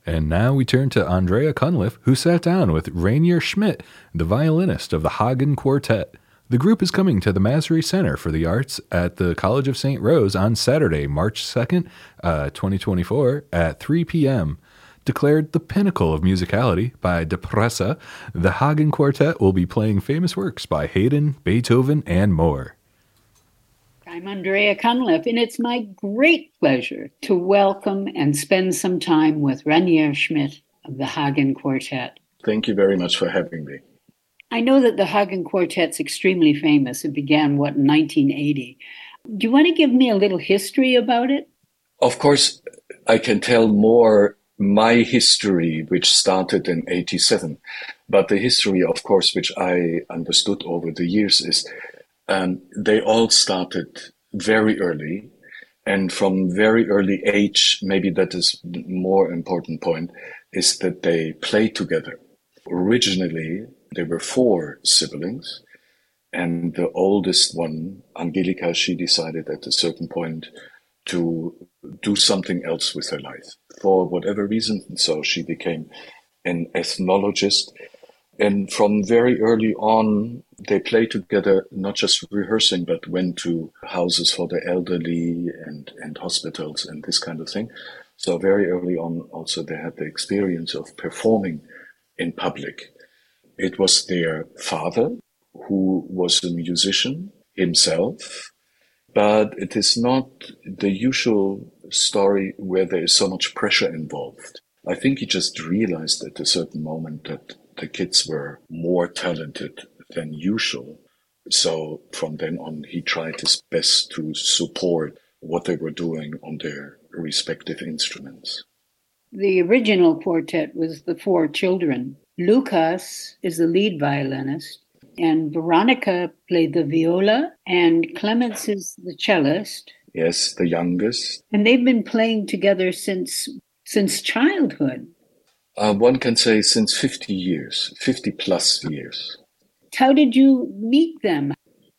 And now we turn to Andrea Cunliffe, who sat down with Rainer Schmid, the violinist of the Hagen Quartet. The group is coming to the Massry Center for the Arts at the College of St. Rose on Saturday, March 2nd, uh, 2024, at 3 p.m. Declared the pinnacle of musicality by Die Presse, the Hagen Quartet will be playing famous works by Haydn, Beethoven, and more. I'm Andrea Cunliffe, and it's my great pleasure to welcome and spend some time with Rainer Schmid of the Hagen Quartet. Thank you very much for having me. I know that the Hagen Quartet's extremely famous. It began, what, in 1980. Do you want to give me a little history about it? Of course, I can tell more my history, which started in 87. But the history, of course, which I understood over the years is um, they all started very early. And from very early age, maybe that is more important point, is that they play together. Originally, there were four siblings, and the oldest one, Angelika, she decided at a certain point to do something else with her life for whatever reason. So she became an ethnologist. And from very early on, they played together, not just rehearsing, but went to houses for the elderly and, and hospitals and this kind of thing. So very early on, also they had the experience of performing in public. It was their father who was a musician himself, but it is not the usual story where there is so much pressure involved. I think he just realized at a certain moment that the kids were more talented than usual. So from then on, he tried his best to support what they were doing on their respective instruments. The original quartet was the four children. Lukas is the lead violinist, and Veronika played the viola, and Clemens is the cellist. Yes, the youngest. And they've been playing together since since childhood. Uh, one can say since 50 years, 50 plus years. How did you meet them?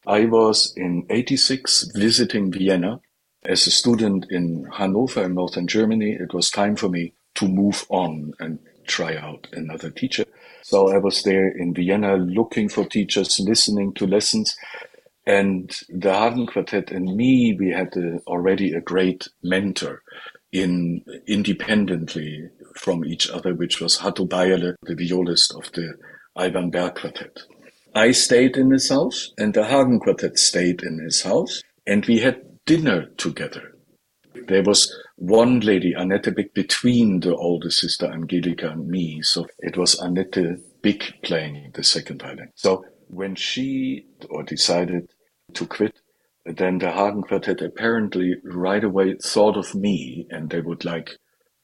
I was in 86 visiting Vienna. As a student in Hanover in northern Germany, it was time for me to move on and try out another teacher. So I was there in Vienna looking for teachers, listening to lessons. And the Hagen Quartet and me, we had a, already a great mentor in independently from each other, which was Hatto Beyerle, the violist of the Alban Berg Quartet. I stayed in his house and the Hagen Quartet stayed in his house and we had dinner together. There was one lady, Annette Bik, between the older sister Angelika and me. So it was Annette Bik playing the second violin. So when she or decided to quit, then the Hagen Quartet apparently right away thought of me and they would like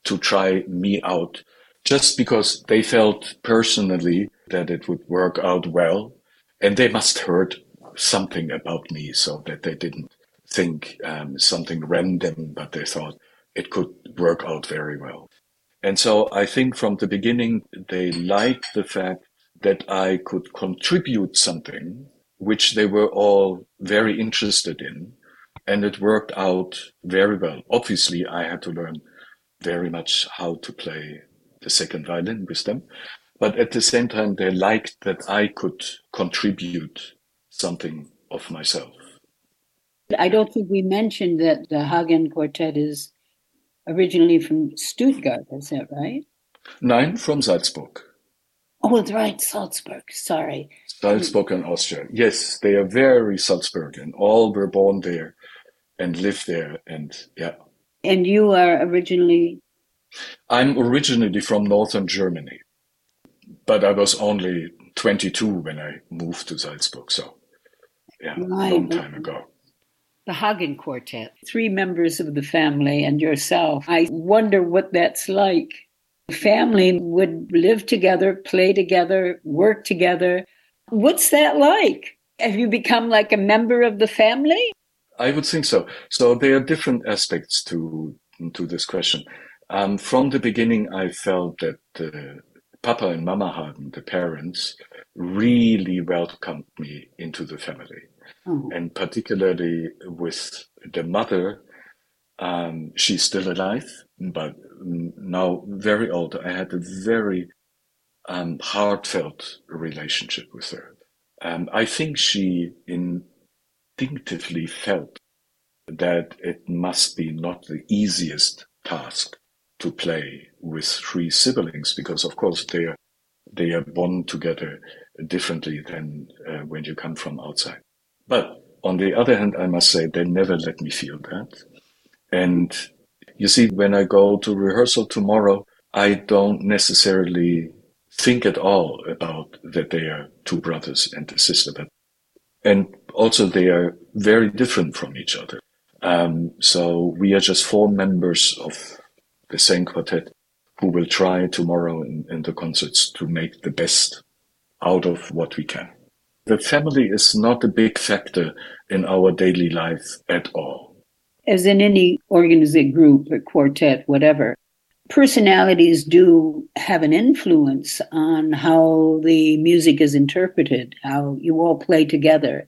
to try me out just because they felt personally that it would work out well. And they must heard something about me so that they didn't think um, something random, but they thought it could work out very well. And so I think from the beginning, they liked the fact that I could contribute something which they were all very interested in. And it worked out very well. Obviously, I had to learn very much how to play the second violin with them. But at the same time, they liked that I could contribute something of myself. I don't think we mentioned that the Hagen Quartet is originally from Stuttgart. Is that right? Nine from Salzburg. Oh, that's right, Salzburg. Sorry. Salzburg in Austria. Yes, they are very Salzburgian. All were born there and live there. And yeah. And you are originally? I'm originally from northern Germany, but I was only 22 when I moved to Salzburg. So, yeah, a long time ago. The Hagen Quartet, three members of the family and yourself. I wonder what that's like. Family would live together, play together, work together. What's that like? Have you become like a member of the family? I would think so. So there are different aspects to to this question. Um, from the beginning, I felt that uh, Papa and Mama Hagen, the parents, really welcomed me into the family, oh. and particularly with the mother. Um, she's still alive, but now very old. I had a very um, heartfelt relationship with her. Um, I think she instinctively felt that it must be not the easiest task to play with three siblings because, of course, they are they are born together differently than uh, when you come from outside. But on the other hand, I must say they never let me feel that. And you see, when I go to rehearsal tomorrow, I don't necessarily think at all about that they are two brothers and a sister, but and also they are very different from each other. Um, so we are just four members of the same quartet who will try tomorrow in, in the concerts to make the best out of what we can. The family is not a big factor in our daily life at all. As in any organized group or quartet, whatever, personalities do have an influence on how the music is interpreted, how you all play together.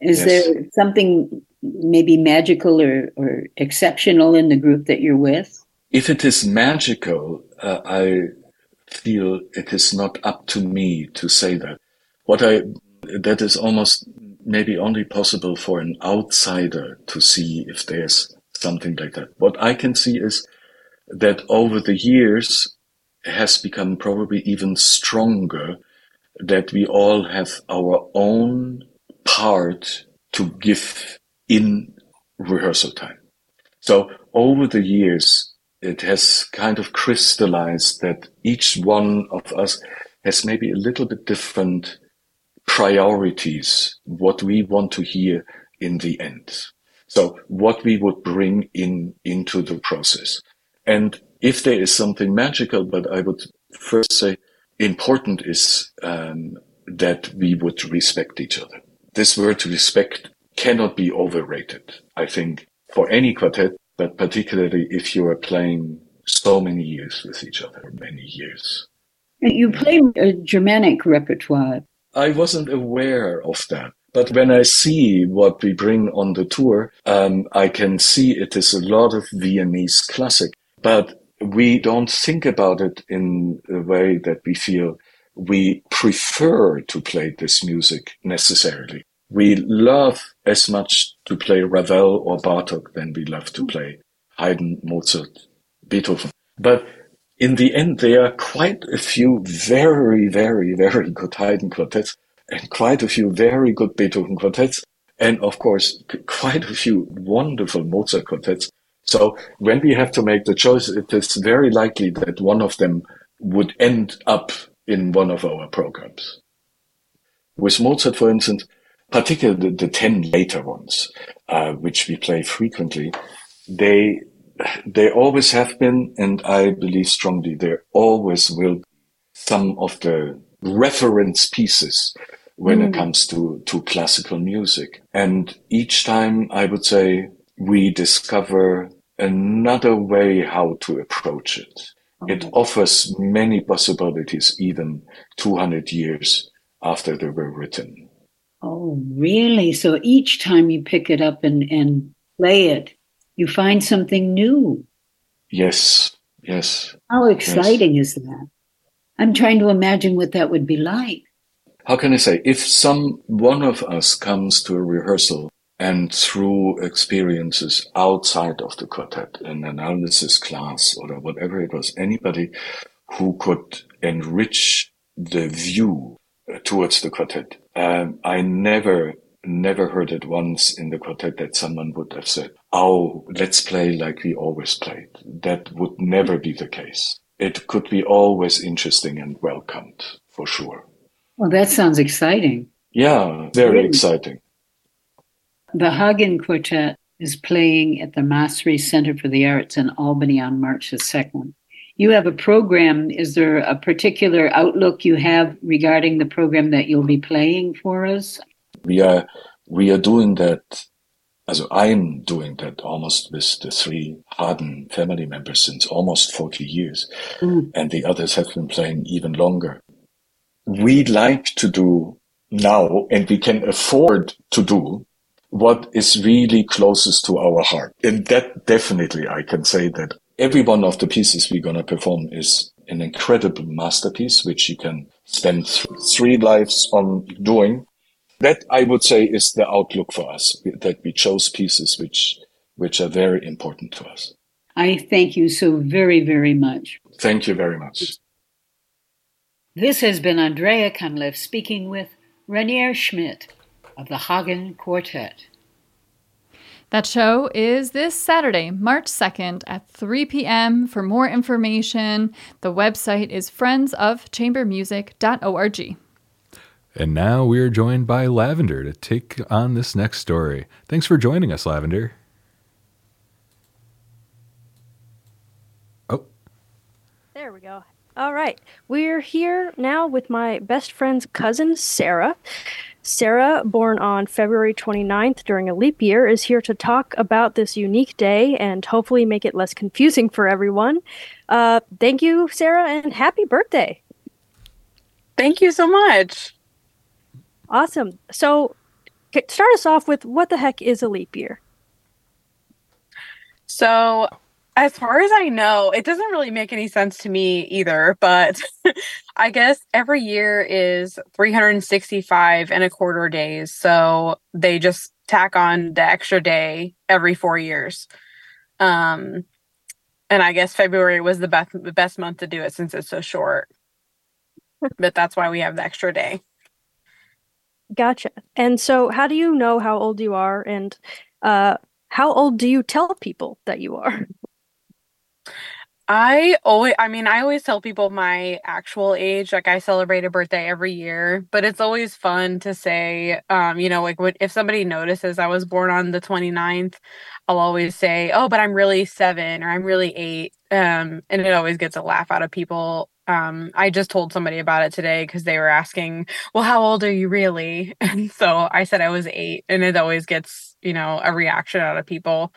Is yes. there something maybe magical or, or exceptional in the group that you're with? If it is magical, uh, I feel it is not up to me to say that. What I that is almost maybe only possible for an outsider to see if there's something like that. What I can see is that over the years has become probably even stronger that we all have our own part to give in rehearsal time. So over the years, it has kind of crystallized that each one of us has maybe a little bit different priorities, what we want to hear in the end. So what we would bring in into the process. And if there is something magical, but I would first say important is um, that we would respect each other. This word respect cannot be overrated. I think for any quartet, but particularly if you are playing so many years with each other, many years. You play a Germanic repertoire. I wasn't aware of that. But when I see what we bring on the tour, um, I can see it is a lot of Viennese classic but we don't think about it in a way that we feel we prefer to play this music necessarily. We love as much to play Ravel or Bartok than we love to play Haydn, Mozart, Beethoven. But in the end, there are quite a few very, very, very good Haydn quartets and quite a few very good Beethoven quartets. And of course, quite a few wonderful Mozart quartets So when we have to make the choice, it is very likely that one of them would end up in one of our programs. With Mozart, for instance, particularly the, the 10 later ones, uh, which we play frequently, they, they always have been, and I believe strongly there always will be some of the reference pieces when mm. it comes to, to classical music. And each time I would say we discover another way how to approach it. Okay. It offers many possibilities even 200 years after they were written. Oh, really? So each time you pick it up and, and play it, you find something new. Yes, yes. How exciting yes. is that? I'm trying to imagine what that would be like. How can I say? If some one of us comes to a rehearsal and through experiences outside of the quartet, an analysis class or whatever it was, anybody who could enrich the view towards the quartet. Um, I never, never heard it once in the quartet that someone would have said, Oh, let's play like we always played. That would never be the case. It could be always interesting and welcomed for sure. Well, that sounds exciting. Yeah, very really? exciting. The Hagen Quartet is playing at the Massry Center for the Arts in Albany on March the 2nd you have a program. Is there a particular outlook you have regarding the program that you'll be playing for us? We are we are doing that. As I'm doing that almost with the three Hagen family members since almost 40 years, mm. and the others have been playing even longer. We like to do now, and we can afford to do what is really closest to our heart. And that definitely I can say that every one of the pieces we're going to perform is an incredible masterpiece, which you can spend th- three lives on doing. That I would say is the outlook for us, that we chose pieces which, which are very important to us. I thank you so very, very much. Thank you very much. This has been Andrea Cunliffe speaking with Rainer Schmid of the Hagen Quartet. That show is this Saturday, March 2nd at 3 p.m. For more information, the website is friendsofchambermusic.org. And now we are joined by Lavender to take on this next story. Thanks for joining us, Lavender. Oh. There we go. All right. We're here now with my best friend's cousin, Sarah. Sarah, born on February 29th during a leap year, is here to talk about this unique day and hopefully make it less confusing for everyone. Uh, thank you, Sarah, and happy birthday. Thank you so much. Awesome. So, start us off with what the heck is a leap year? So, as far as I know, it doesn't really make any sense to me either, but I guess every year is 365 and a quarter days. So they just tack on the extra day every four years. Um, and I guess February was the best the best month to do it since it's so short. but that's why we have the extra day. Gotcha. And so, how do you know how old you are, and uh, how old do you tell people that you are? I always, I mean, I always tell people my actual age. Like I celebrate a birthday every year, but it's always fun to say, um, you know, like if somebody notices I was born on the 29th, I'll always say, oh, but I'm really seven or I'm really eight. Um, and it always gets a laugh out of people. Um, I just told somebody about it today because they were asking, well, how old are you really? And so I said I was eight, and it always gets, you know, a reaction out of people.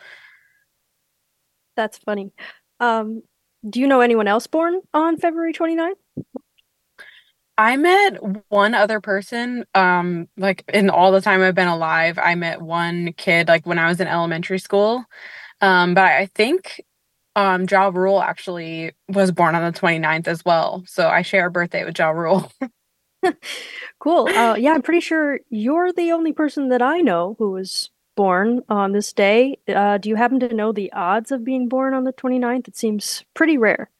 That's funny. Um, do you know anyone else born on February 29th? I met one other person, um, like in all the time I've been alive, I met one kid like when I was in elementary school. Um, but I think um Ja Rule actually was born on the 29th as well. So I share a birthday with Ja Rule. cool. Uh, yeah, I'm pretty sure you're the only person that I know who was born on this day. Uh, do you happen to know the odds of being born on the 29th? It seems pretty rare.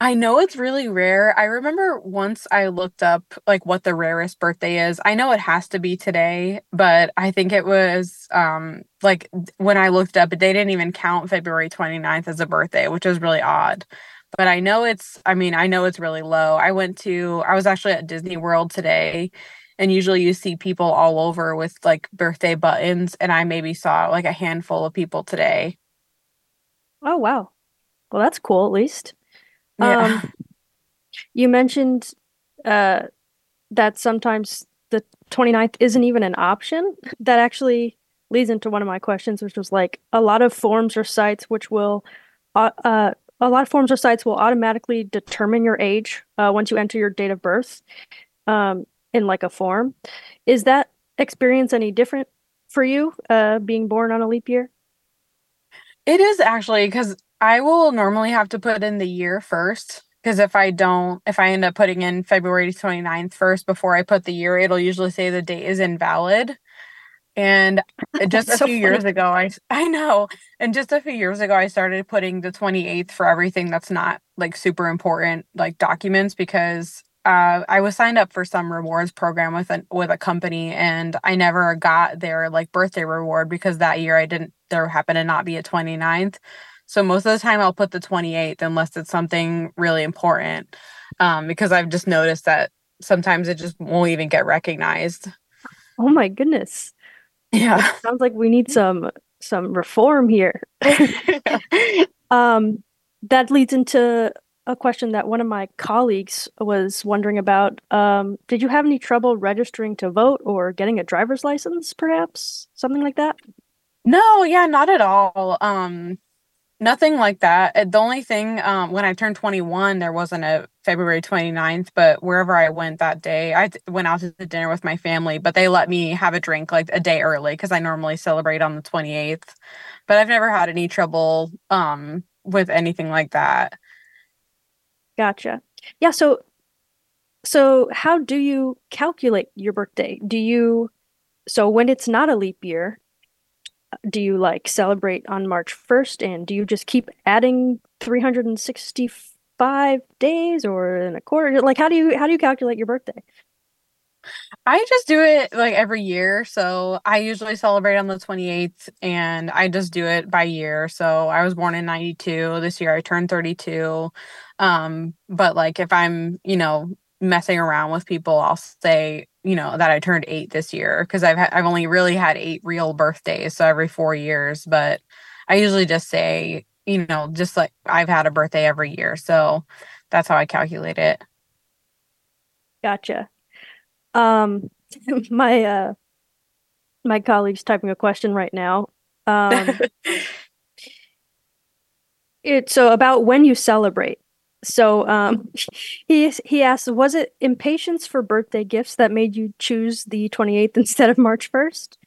I know it's really rare. I remember once I looked up like what the rarest birthday is. I know it has to be today, but I think it was um like when I looked up they didn't even count February 29th as a birthday, which is really odd. But I know it's I mean, I know it's really low. I went to I was actually at Disney World today and usually you see people all over with like birthday buttons and I maybe saw like a handful of people today. Oh wow. Well, that's cool at least. Yeah. Um, you mentioned uh, that sometimes the 29th isn't even an option. That actually leads into one of my questions, which was like a lot of forms or sites which will, uh, uh, a lot of forms or sites will automatically determine your age uh, once you enter your date of birth um, in like a form. Is that experience any different for you uh, being born on a leap year? It is actually because I will normally have to put in the year first. Because if I don't, if I end up putting in February 29th first before I put the year, it'll usually say the date is invalid. And just a so few years ago, I I know, and just a few years ago, I started putting the 28th for everything that's not like super important, like documents, because uh, I was signed up for some rewards program with a with a company, and I never got their like birthday reward because that year I didn't. There happened to not be a 29th, so most of the time I'll put the 28th unless it's something really important, um, because I've just noticed that sometimes it just won't even get recognized. Oh my goodness. Yeah. It sounds like we need some some reform here. Um, that leads into a question that one of my colleagues was wondering about. Um, did you have any trouble registering to vote or getting a driver's license, perhaps? Something like that? No, yeah, not at all. Um, nothing like that. Uh, The only thing, um, when I turned 21, there wasn't a February 29th, but wherever I went that day, I t- went out to the dinner with my family, but they let me have a drink like a day early because I normally celebrate on the 28th. But I've never had any trouble, um, with anything like that. Gotcha. Yeah, so so how do you calculate your birthday? Do you so when it's not a leap year, do you like celebrate on March 1st and do you just keep adding 365 days or in a quarter? Like how do you how do you calculate your birthday? I just do it like every year. So I usually celebrate on the 28th and I just do it by year. So I was born in 92. This year I turned 32. Um, but like if I'm, you know, messing around with people, I'll say, you know, that I turned 8 this year because I've ha- I've only really had 8 real birthdays, so every 4 years, but I usually just say, you know, just like I've had a birthday every year. So that's how I calculate it. Gotcha. Um my uh my colleague's typing a question right now. Um it's so about when you celebrate. So um he he asked, was it impatience for birthday gifts that made you choose the 28th instead of March 1st?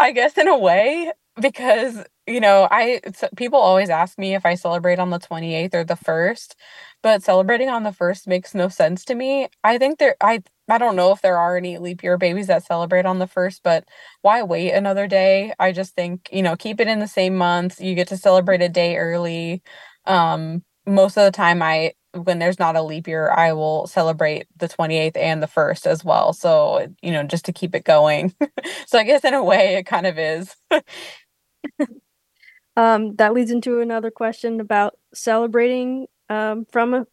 I guess in a way, because you know, I people always ask me if I celebrate on the 28th or the 1st, but celebrating on the 1st makes no sense to me. I think there I I don't know if there are any leap year babies that celebrate on the 1st, but why wait another day? I just think, you know, keep it in the same month. You get to celebrate a day early. Um most of the time I when there's not a leap year, I will celebrate the 28th and the 1st as well. So, you know, just to keep it going. so I guess in a way it kind of is. Um that leads into another question about celebrating um from a,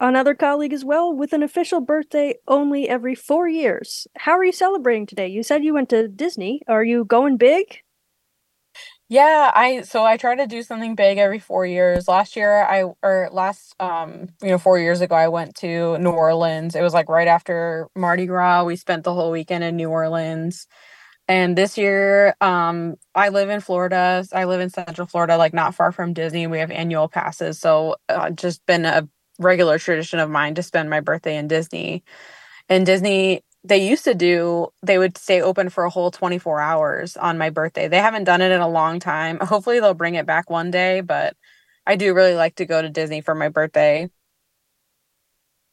another colleague as well with an official birthday only every 4 years. How are you celebrating today? You said you went to Disney. Are you going big? Yeah, I so I try to do something big every 4 years. Last year I or last um you know 4 years ago I went to New Orleans. It was like right after Mardi Gras. We spent the whole weekend in New Orleans. And this year um I live in Florida. I live in Central Florida like not far from Disney. We have annual passes. So uh, just been a regular tradition of mine to spend my birthday in Disney. And Disney they used to do they would stay open for a whole 24 hours on my birthday. They haven't done it in a long time. Hopefully they'll bring it back one day, but I do really like to go to Disney for my birthday.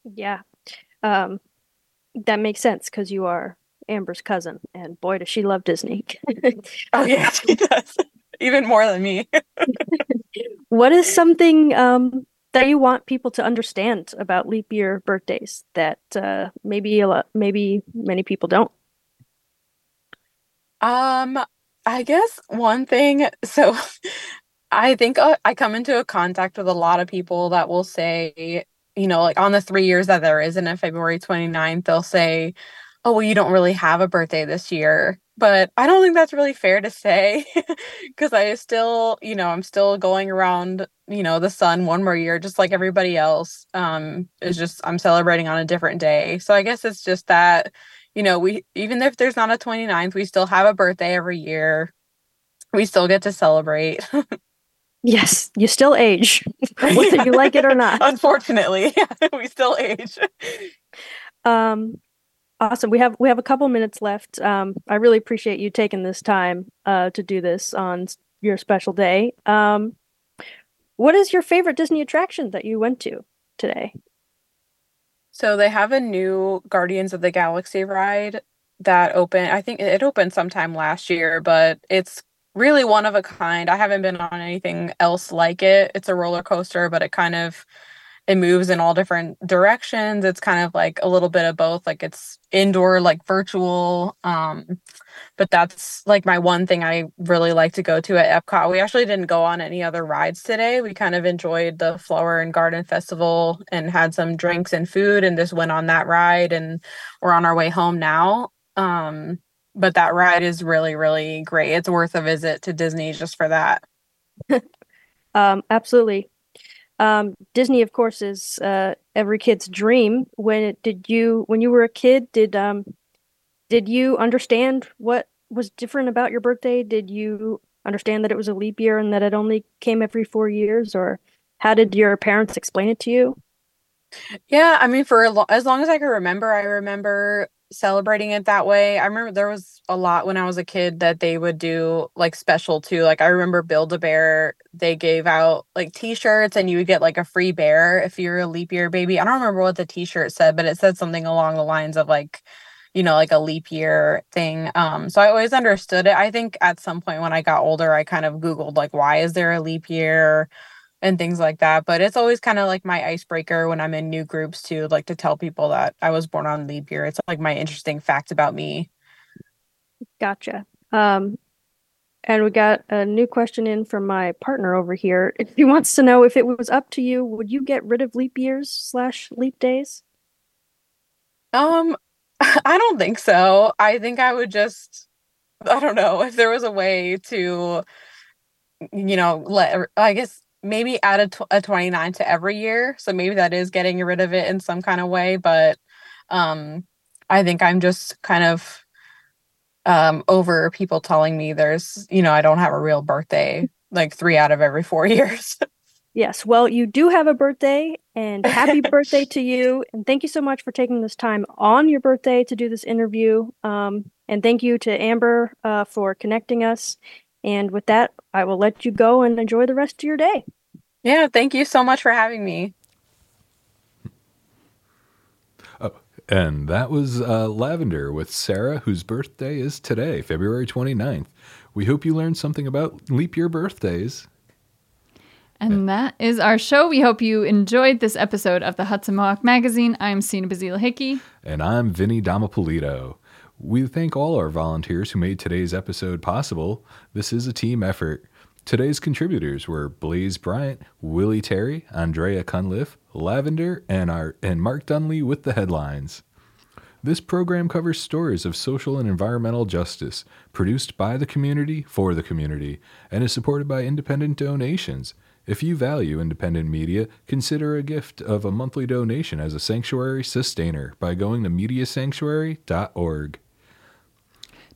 Yeah. Um that makes sense because you are Amber's cousin and boy does she love Disney. Oh yeah, she does. Even more than me. what is something um, that you want people to understand about leap year birthdays that uh, maybe a lot, maybe many people don't? Um, I guess one thing, so I think uh, I come into a contact with a lot of people that will say, you know, like on the three years that there isn't a February 29th, they'll say, oh, well, you don't really have a birthday this year. But I don't think that's really fair to say because I still, you know, I'm still going around, you know, the sun one more year, just like everybody else. Um, it's just I'm celebrating on a different day. So I guess it's just that, you know, we even if there's not a 29th, we still have a birthday every year. We still get to celebrate. Yes, you still age, whether you like it or not. Unfortunately, we still age. Um, awesome. We have we have a couple minutes left. Um, I really appreciate you taking this time uh, to do this on your special day. Um, what is your favorite Disney attraction that you went to today? So they have a new Guardians of the Galaxy ride that opened. I think it opened sometime last year, but it's really one of a kind. I haven't been on anything else like it. It's a roller coaster, but it kind of it moves in all different directions. It's kind of like a little bit of both. Like it's indoor, like virtual. Um, but that's like my one thing I really like to go to at Epcot. We actually didn't go on any other rides today. We kind of enjoyed the Flower and Garden Festival and had some drinks and food and just went on that ride and we're on our way home now. Um, but that ride is really really great it's worth a visit to disney just for that um, absolutely um, disney of course is uh, every kid's dream. When it, did you when you were a kid did um did you understand what was different about your birthday? Did you understand that it was a leap year and that it only came every four years or how did your parents explain it to you? Yeah i mean for lo- as long as i can remember i remember celebrating it that way. I remember there was a lot when I was a kid that they would do like special too. Like I remember Build a Bear, they gave out like t-shirts and you would get like a free bear if you're a leap year baby. I don't remember what the t-shirt said, but it said something along the lines of like you know like a leap year thing um so i always understood it i think at some point when i got older i kind of googled like why is there a leap year and things like that. But it's always kind of like my icebreaker when I'm in new groups too, like to tell people that I was born on leap year. It's like my interesting fact about me. Gotcha. Um, and we got a new question in from my partner over here. He wants to know if it was up to you, would you get rid of leap years slash leap days? Um, I don't think so. I think I would just, I don't know, if there was a way to, you know, let, I guess maybe add a, tw- a 29 to every year so maybe that is getting rid of it in some kind of way but um i think i'm just kind of um over people telling me there's you know i don't have a real birthday like three out of every four years. Yes well you do have a birthday and happy birthday to you and thank you so much for taking this time on your birthday to do this interview um, and thank you to amber uh, for connecting us and with that, I will let you go and enjoy the rest of your day. Yeah, thank you so much for having me. Oh, and that was uh, Lavender with Sarah, whose birthday is today, February 29th. We hope you learned something about leap year birthdays. And that is our show. We hope you enjoyed this episode of the Hudson Mohawk Magazine. I'm Sina Basila Hickey. And I'm Vinny Damapolito. We thank all our volunteers who made today's episode possible. This is a team effort. Today's contributors were Blaise Bryant, Willie Terry, Andrea Cunliffe, Lavender, and, our, and Mark Dunlea with the headlines. This program covers stories of social and environmental justice, produced by the community for the community, and is supported by independent donations. If you value independent media, consider a gift of a monthly donation as a sanctuary sustainer by going to mediasanctuary.org.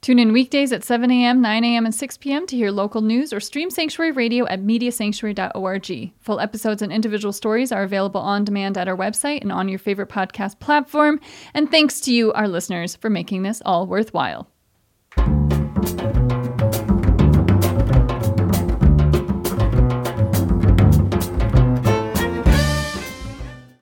Tune in weekdays at 7 a.m., 9 a.m., and 6 p.m. to hear local news or stream Sanctuary Radio at mediasanctuary.org. Full episodes and individual stories are available on demand at our website and on your favorite podcast platform. And thanks to you, our listeners, for making this all worthwhile.